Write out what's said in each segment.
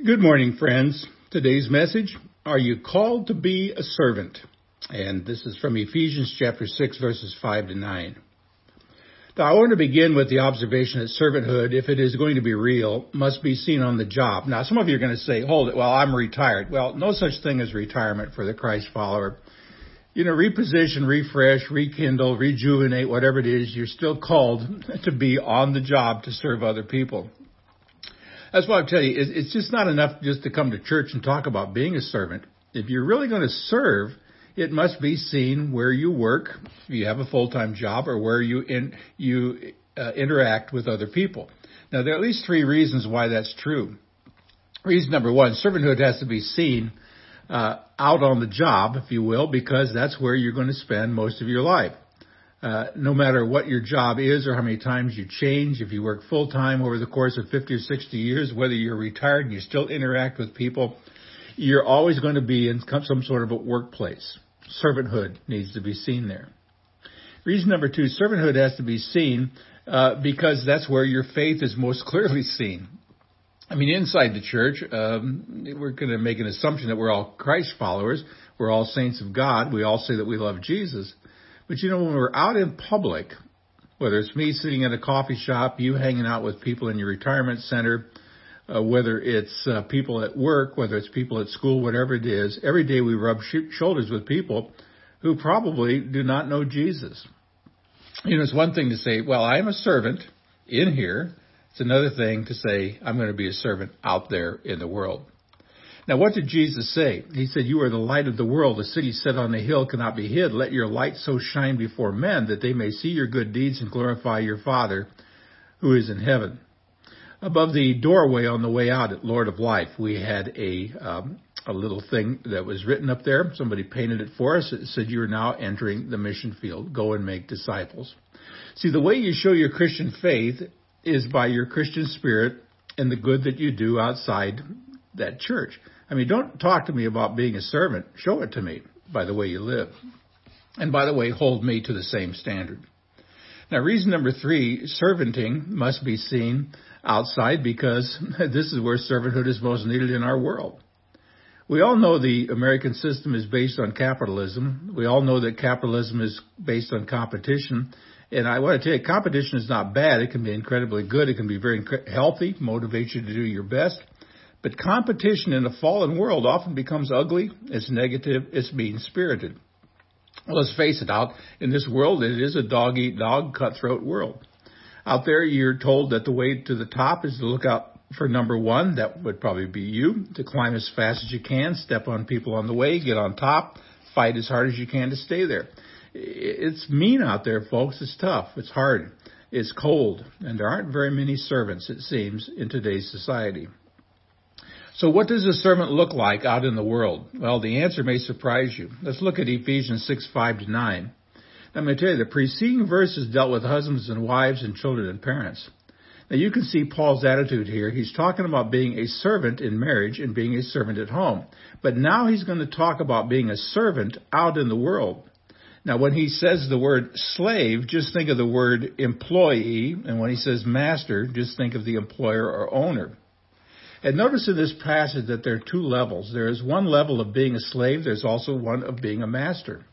Good morning, friends. Today's message, are you called to be a servant? And this is from Ephesians chapter 6 verses 5 to 9. Now I want to begin with the observation that servanthood, if it is going to be real, must be seen on the job. Now some of you are going to say, hold it, well I'm retired. Well, no such thing as retirement for the Christ follower. You know, reposition, refresh, rekindle, rejuvenate, whatever it is, you're still called to be on the job to serve other people. That's why I tell you, it's just not enough just to come to church and talk about being a servant. If you're really going to serve, it must be seen where you work, if you have a full-time job, or where you in, you uh, interact with other people. Now, there are at least three reasons why that's true. Reason number one, servanthood has to be seen uh, out on the job, if you will, because that's where you're going to spend most of your life. Uh, no matter what your job is or how many times you change, if you work full time over the course of 50 or 60 years, whether you're retired and you still interact with people, you're always going to be in some sort of a workplace. Servanthood needs to be seen there. Reason number two, servanthood has to be seen uh, because that's where your faith is most clearly seen. I mean, inside the church, um, we're going to make an assumption that we're all Christ followers. We're all saints of God. We all say that we love Jesus. But you know, when we're out in public, whether it's me sitting at a coffee shop, you hanging out with people in your retirement center, uh, whether it's uh, people at work, whether it's people at school, whatever it is, every day we rub sh- shoulders with people who probably do not know Jesus. You know, it's one thing to say, well, I am a servant in here. It's another thing to say, I'm going to be a servant out there in the world. Now, what did Jesus say? He said, You are the light of the world. A city set on a hill cannot be hid. Let your light so shine before men that they may see your good deeds and glorify your Father who is in heaven. Above the doorway on the way out at Lord of Life, we had a, um, a little thing that was written up there. Somebody painted it for us. It said, You are now entering the mission field. Go and make disciples. See, the way you show your Christian faith is by your Christian spirit and the good that you do outside that church. I mean, don't talk to me about being a servant. Show it to me by the way you live. And by the way, hold me to the same standard. Now, reason number three, servanting must be seen outside because this is where servanthood is most needed in our world. We all know the American system is based on capitalism. We all know that capitalism is based on competition. And I want to tell you, competition is not bad. It can be incredibly good. It can be very healthy, motivate you to do your best. But competition in a fallen world often becomes ugly, it's negative, it's mean spirited. Let's face it, out in this world, it is a dog eat dog, cutthroat world. Out there, you're told that the way to the top is to look out for number one. That would probably be you, to climb as fast as you can, step on people on the way, get on top, fight as hard as you can to stay there. It's mean out there, folks. It's tough. It's hard. It's cold. And there aren't very many servants, it seems, in today's society. So what does a servant look like out in the world? Well, the answer may surprise you. Let's look at Ephesians 6, 5 to 9. I'm going to tell you, the preceding verses dealt with husbands and wives and children and parents. Now you can see Paul's attitude here. He's talking about being a servant in marriage and being a servant at home. But now he's going to talk about being a servant out in the world. Now when he says the word slave, just think of the word employee. And when he says master, just think of the employer or owner. And notice in this passage that there are two levels. There is one level of being a slave, there's also one of being a master.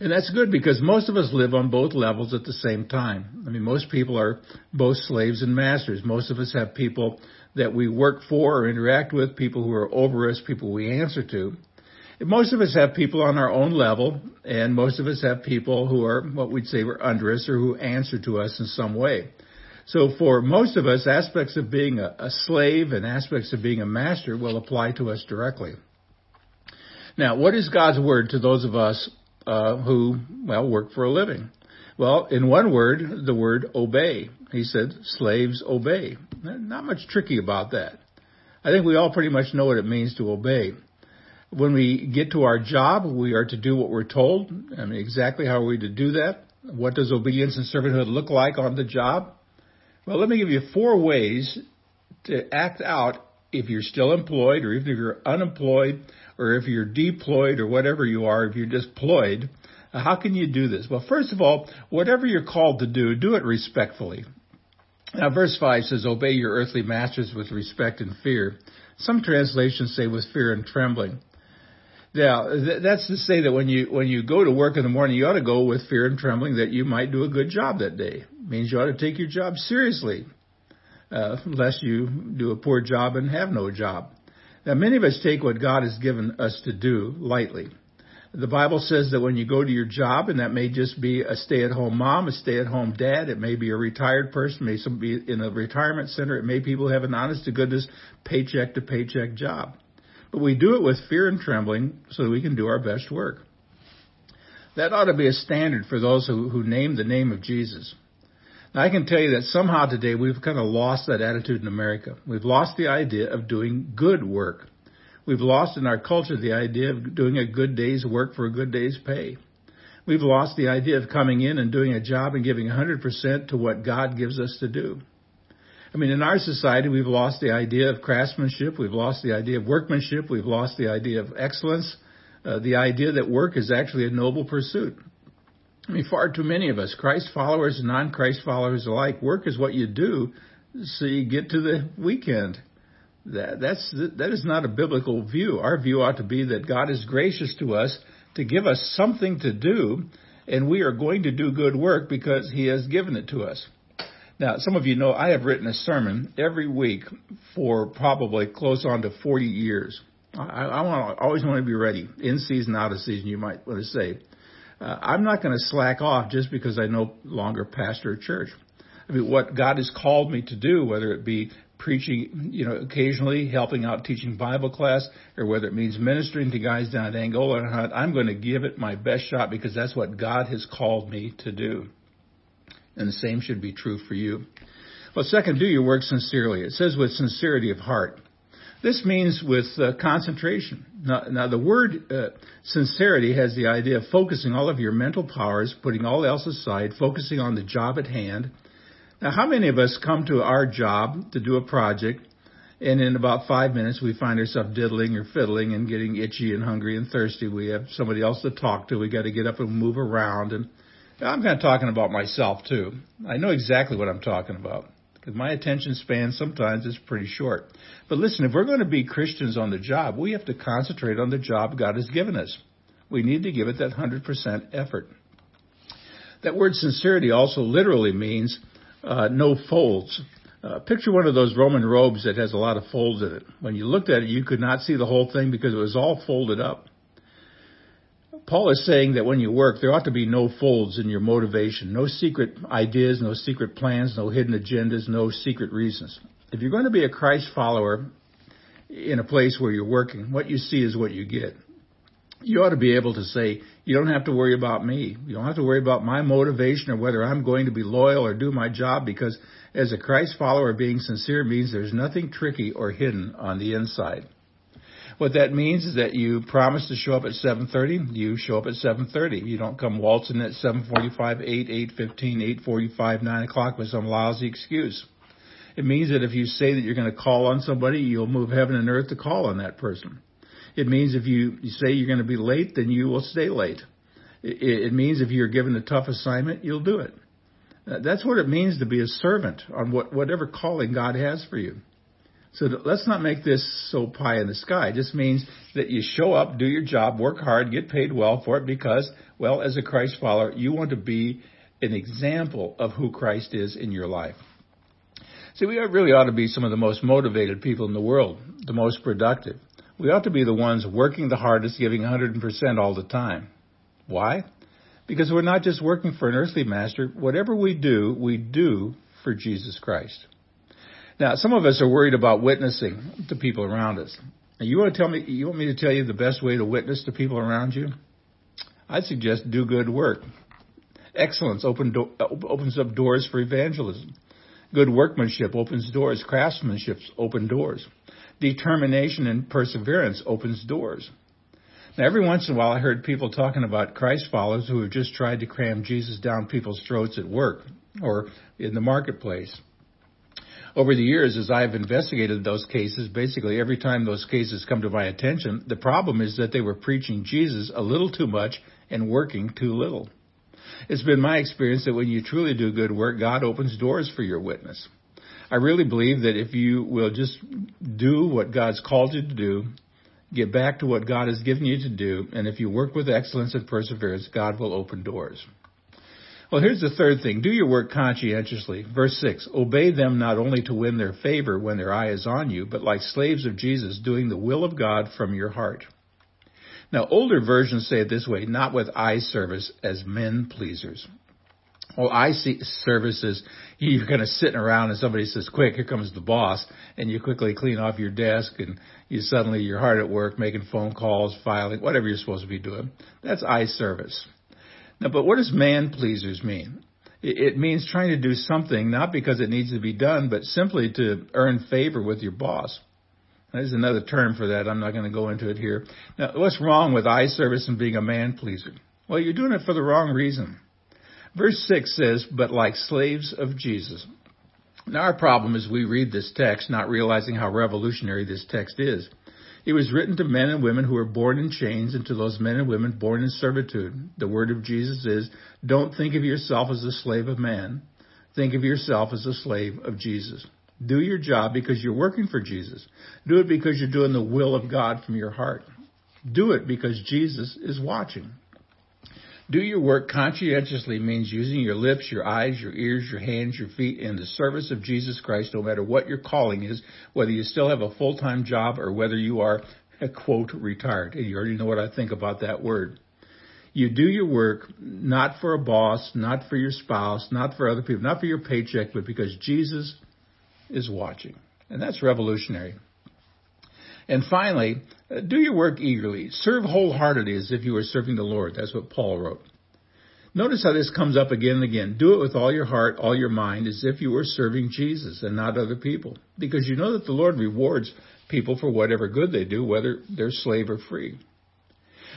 And that's good because most of us live on both levels at the same time. I mean, most people are both slaves and masters. Most of us have people that we work for or interact with, people who are over us, people we answer to. And most of us have people on our own level, and most of us have people who are what we'd say were under us or who answer to us in some way. So for most of us, aspects of being a, a slave and aspects of being a master will apply to us directly. Now, what is God's word to those of us uh, who, well, work for a living? Well, in one word, the word obey. He said, slaves obey. Not much tricky about that. I think we all pretty much know what it means to obey. When we get to our job, we are to do what we're told. I mean, exactly how are we to do that? What does obedience and servanthood look like on the job? Well, let me give you four ways to act out if you're still employed or even if you're unemployed or if you're deployed or whatever you are, if you're deployed. How can you do this? Well, first of all, whatever you're called to do, do it respectfully. Now, verse 5 says, Obey your earthly masters with respect and fear. Some translations say with fear and trembling. Now, that's to say that when you when you go to work in the morning, you ought to go with fear and trembling that you might do a good job that day. It means you ought to take your job seriously, uh, lest you do a poor job and have no job. Now, many of us take what God has given us to do lightly. The Bible says that when you go to your job, and that may just be a stay-at-home mom, a stay-at-home dad, it may be a retired person, it may be in a retirement center, it may people have an honest to goodness paycheck to paycheck job. But we do it with fear and trembling so that we can do our best work. That ought to be a standard for those who, who name the name of Jesus. Now, I can tell you that somehow today we've kind of lost that attitude in America. We've lost the idea of doing good work. We've lost in our culture the idea of doing a good day's work for a good day's pay. We've lost the idea of coming in and doing a job and giving 100% to what God gives us to do. I mean, in our society, we've lost the idea of craftsmanship. We've lost the idea of workmanship. We've lost the idea of excellence. Uh, the idea that work is actually a noble pursuit. I mean, far too many of us, Christ followers and non-Christ followers alike, work is what you do so you get to the weekend. That, that's, that is not a biblical view. Our view ought to be that God is gracious to us to give us something to do, and we are going to do good work because He has given it to us. Now, some of you know I have written a sermon every week for probably close on to 40 years. I, I want always want to be ready, in season, out of season. You might want to say, uh, I'm not going to slack off just because I no longer pastor a church. I mean, what God has called me to do, whether it be preaching, you know, occasionally helping out teaching Bible class, or whether it means ministering to guys down at Angola I'm going to give it my best shot because that's what God has called me to do and the same should be true for you. Well, second, do your work sincerely. It says with sincerity of heart. This means with uh, concentration. Now, now, the word uh, sincerity has the idea of focusing all of your mental powers, putting all else aside, focusing on the job at hand. Now, how many of us come to our job to do a project, and in about five minutes we find ourselves diddling or fiddling and getting itchy and hungry and thirsty? We have somebody else to talk to. We got to get up and move around and I'm kind of talking about myself too. I know exactly what I'm talking about because my attention span sometimes is pretty short. But listen, if we're going to be Christians on the job, we have to concentrate on the job God has given us. We need to give it that 100% effort. That word sincerity also literally means uh, no folds. Uh, picture one of those Roman robes that has a lot of folds in it. When you looked at it, you could not see the whole thing because it was all folded up. Paul is saying that when you work, there ought to be no folds in your motivation, no secret ideas, no secret plans, no hidden agendas, no secret reasons. If you're going to be a Christ follower in a place where you're working, what you see is what you get. You ought to be able to say, you don't have to worry about me. You don't have to worry about my motivation or whether I'm going to be loyal or do my job because as a Christ follower, being sincere means there's nothing tricky or hidden on the inside. What that means is that you promise to show up at 7:30, you show up at 7:30. You don't come waltzing at 7:45, 8, 8:15, 8:45, 9 o'clock with some lousy excuse. It means that if you say that you're going to call on somebody, you'll move heaven and earth to call on that person. It means if you, you say you're going to be late, then you will stay late. It, it means if you're given a tough assignment, you'll do it. That's what it means to be a servant on what, whatever calling God has for you. So let's not make this so pie in the sky. It just means that you show up, do your job, work hard, get paid well for it because, well, as a Christ follower, you want to be an example of who Christ is in your life. See, we really ought to be some of the most motivated people in the world, the most productive. We ought to be the ones working the hardest, giving 100% all the time. Why? Because we're not just working for an earthly master. Whatever we do, we do for Jesus Christ. Now, some of us are worried about witnessing to people around us. Now, you want to tell me, you want me to tell you the best way to witness to people around you? I'd suggest do good work. Excellence open do, opens up doors for evangelism. Good workmanship opens doors. Craftsmanship opens doors. Determination and perseverance opens doors. Now, every once in a while, I heard people talking about Christ followers who have just tried to cram Jesus down people's throats at work or in the marketplace over the years, as I've investigated those cases, basically every time those cases come to my attention, the problem is that they were preaching Jesus a little too much and working too little. It's been my experience that when you truly do good work, God opens doors for your witness. I really believe that if you will just do what God's called you to do, get back to what God has given you to do, and if you work with excellence and perseverance, God will open doors. Well, here's the third thing. Do your work conscientiously. Verse 6. Obey them not only to win their favor when their eye is on you, but like slaves of Jesus, doing the will of God from your heart. Now, older versions say it this way, not with eye service as men pleasers. Well, eye service is you're kind of sitting around and somebody says, quick, here comes the boss, and you quickly clean off your desk and you suddenly, you're hard at work making phone calls, filing, whatever you're supposed to be doing. That's eye service. Now, but what does man pleasers mean? It means trying to do something not because it needs to be done, but simply to earn favor with your boss. There's another term for that. I'm not going to go into it here. Now, what's wrong with eye service and being a man pleaser? Well, you're doing it for the wrong reason. Verse 6 says, but like slaves of Jesus. Now our problem is we read this text not realizing how revolutionary this text is. It was written to men and women who were born in chains and to those men and women born in servitude. The word of Jesus is, don't think of yourself as a slave of man. Think of yourself as a slave of Jesus. Do your job because you're working for Jesus. Do it because you're doing the will of God from your heart. Do it because Jesus is watching. Do your work conscientiously means using your lips, your eyes, your ears, your hands, your feet in the service of Jesus Christ, no matter what your calling is, whether you still have a full-time job or whether you are, a quote, retired. And you already know what I think about that word. You do your work not for a boss, not for your spouse, not for other people, not for your paycheck, but because Jesus is watching. And that's revolutionary. And finally, uh, do your work eagerly. Serve wholeheartedly as if you were serving the Lord. That's what Paul wrote. Notice how this comes up again and again. Do it with all your heart, all your mind, as if you were serving Jesus and not other people. Because you know that the Lord rewards people for whatever good they do, whether they're slave or free.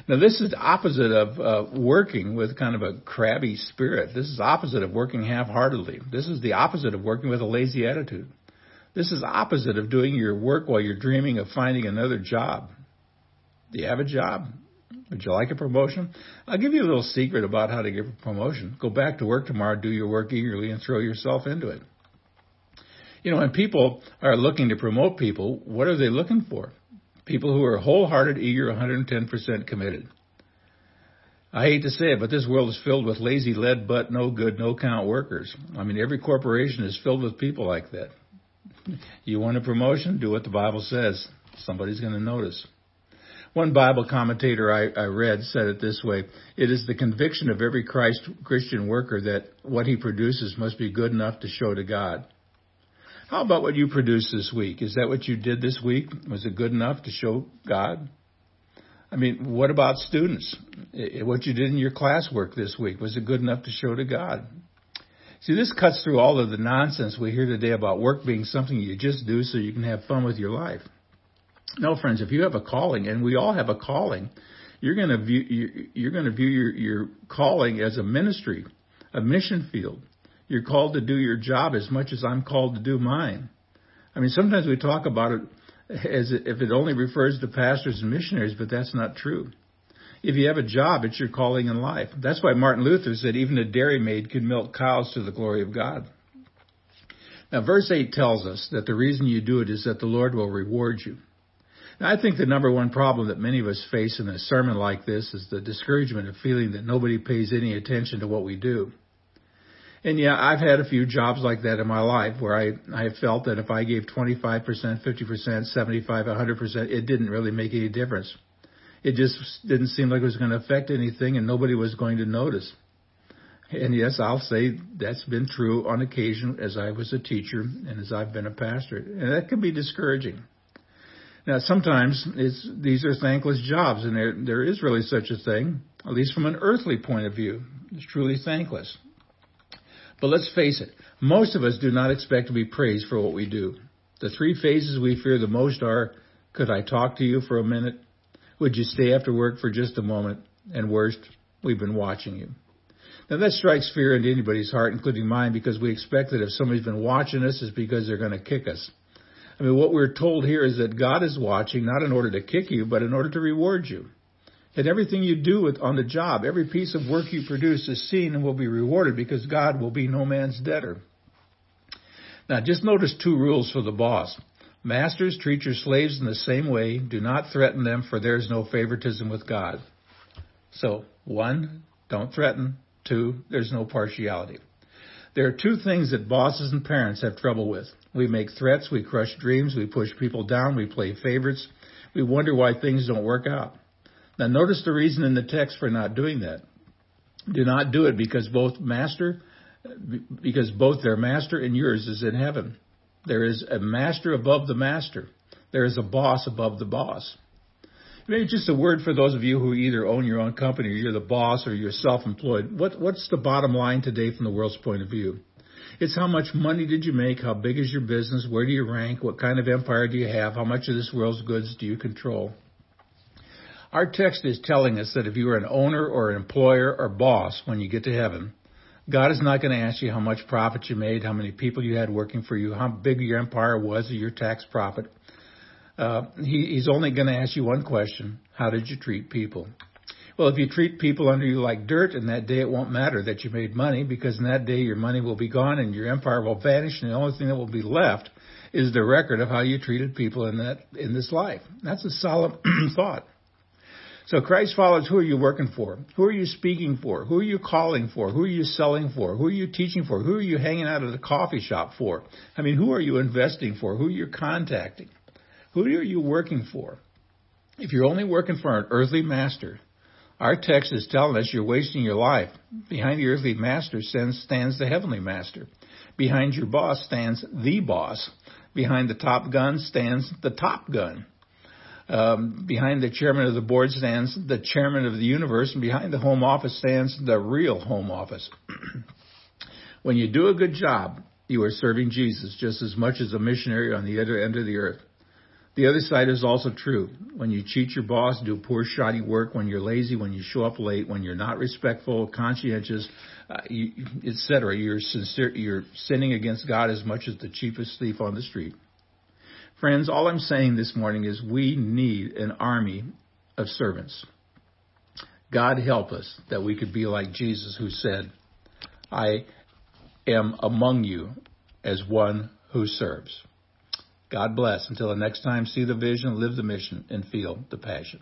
Now this is the opposite of uh, working with kind of a crabby spirit. This is opposite of working half-heartedly. This is the opposite of working with a lazy attitude. This is opposite of doing your work while you're dreaming of finding another job. Do you have a job? Would you like a promotion? I'll give you a little secret about how to get a promotion. Go back to work tomorrow, do your work eagerly, and throw yourself into it. You know, when people are looking to promote people, what are they looking for? People who are wholehearted, eager, 110% committed. I hate to say it, but this world is filled with lazy, lead butt, no good, no count workers. I mean, every corporation is filled with people like that. You want a promotion? Do what the Bible says. Somebody's going to notice. One Bible commentator I, I, read said it this way It is the conviction of every Christ, Christian worker that what he produces must be good enough to show to God. How about what you produced this week? Is that what you did this week? Was it good enough to show God? I mean, what about students? What you did in your classwork this week, was it good enough to show to God? See, this cuts through all of the nonsense we hear today about work being something you just do so you can have fun with your life. No, friends, if you have a calling, and we all have a calling, you're going to view you're going to view your, your calling as a ministry, a mission field. You're called to do your job as much as I'm called to do mine. I mean, sometimes we talk about it as if it only refers to pastors and missionaries, but that's not true. If you have a job, it's your calling in life. That's why Martin Luther said even a dairymaid can milk cows to the glory of God. Now, verse 8 tells us that the reason you do it is that the Lord will reward you. Now, I think the number one problem that many of us face in a sermon like this is the discouragement of feeling that nobody pays any attention to what we do. And yeah, I've had a few jobs like that in my life where I, I felt that if I gave 25%, 50%, 75, 100%, it didn't really make any difference. It just didn't seem like it was going to affect anything and nobody was going to notice. And yes, I'll say that's been true on occasion as I was a teacher and as I've been a pastor. And that can be discouraging. Now, sometimes these are thankless jobs, and there, there is really such a thing, at least from an earthly point of view. It's truly thankless. But let's face it, most of us do not expect to be praised for what we do. The three phases we fear the most are, could I talk to you for a minute? Would you stay after work for just a moment? And worst, we've been watching you. Now that strikes fear into anybody's heart, including mine, because we expect that if somebody's been watching us, it's because they're going to kick us. I mean, what we're told here is that God is watching not in order to kick you, but in order to reward you. And everything you do with, on the job, every piece of work you produce is seen and will be rewarded because God will be no man's debtor. Now just notice two rules for the boss. Masters, treat your slaves in the same way. Do not threaten them, for there is no favoritism with God. So, one, don't threaten. Two, there's no partiality. There are two things that bosses and parents have trouble with. We make threats, we crush dreams, we push people down, we play favorites. We wonder why things don't work out. Now notice the reason in the text for not doing that. Do not do it because both master, because both their master and yours is in heaven. There is a master above the master. There is a boss above the boss. Maybe just a word for those of you who either own your own company or you're the boss or you're self-employed. What, what's the bottom line today from the world's point of view? It's how much money did you make? How big is your business? Where do you rank? What kind of empire do you have? How much of this world's goods do you control? Our text is telling us that if you are an owner or an employer or boss when you get to heaven, God is not going to ask you how much profit you made, how many people you had working for you, how big your empire was, or your tax profit. Uh, he, he's only going to ask you one question: How did you treat people? Well, if you treat people under you like dirt, in that day it won't matter that you made money because in that day your money will be gone and your empire will vanish, and the only thing that will be left is the record of how you treated people in that in this life. That's a solemn thought. So Christ follows who are you working for? Who are you speaking for? Who are you calling for? Who are you selling for? Who are you teaching for? Who are you hanging out at the coffee shop for? I mean, who are you investing for? Who are you contacting? Who are you working for? If you're only working for an earthly master, our text is telling us you're wasting your life. Behind the earthly master stands the heavenly master. Behind your boss stands the boss. Behind the top gun stands the top gun. Um, behind the chairman of the board stands the chairman of the universe, and behind the home office stands the real home office. when you do a good job, you are serving Jesus just as much as a missionary on the other end of the earth. The other side is also true. When you cheat your boss, do poor, shoddy work, when you're lazy, when you show up late, when you're not respectful, conscientious, uh, etc., you're sincere, you're sinning against God as much as the cheapest thief on the street. Friends, all I'm saying this morning is we need an army of servants. God help us that we could be like Jesus who said, I am among you as one who serves. God bless. Until the next time, see the vision, live the mission, and feel the passion.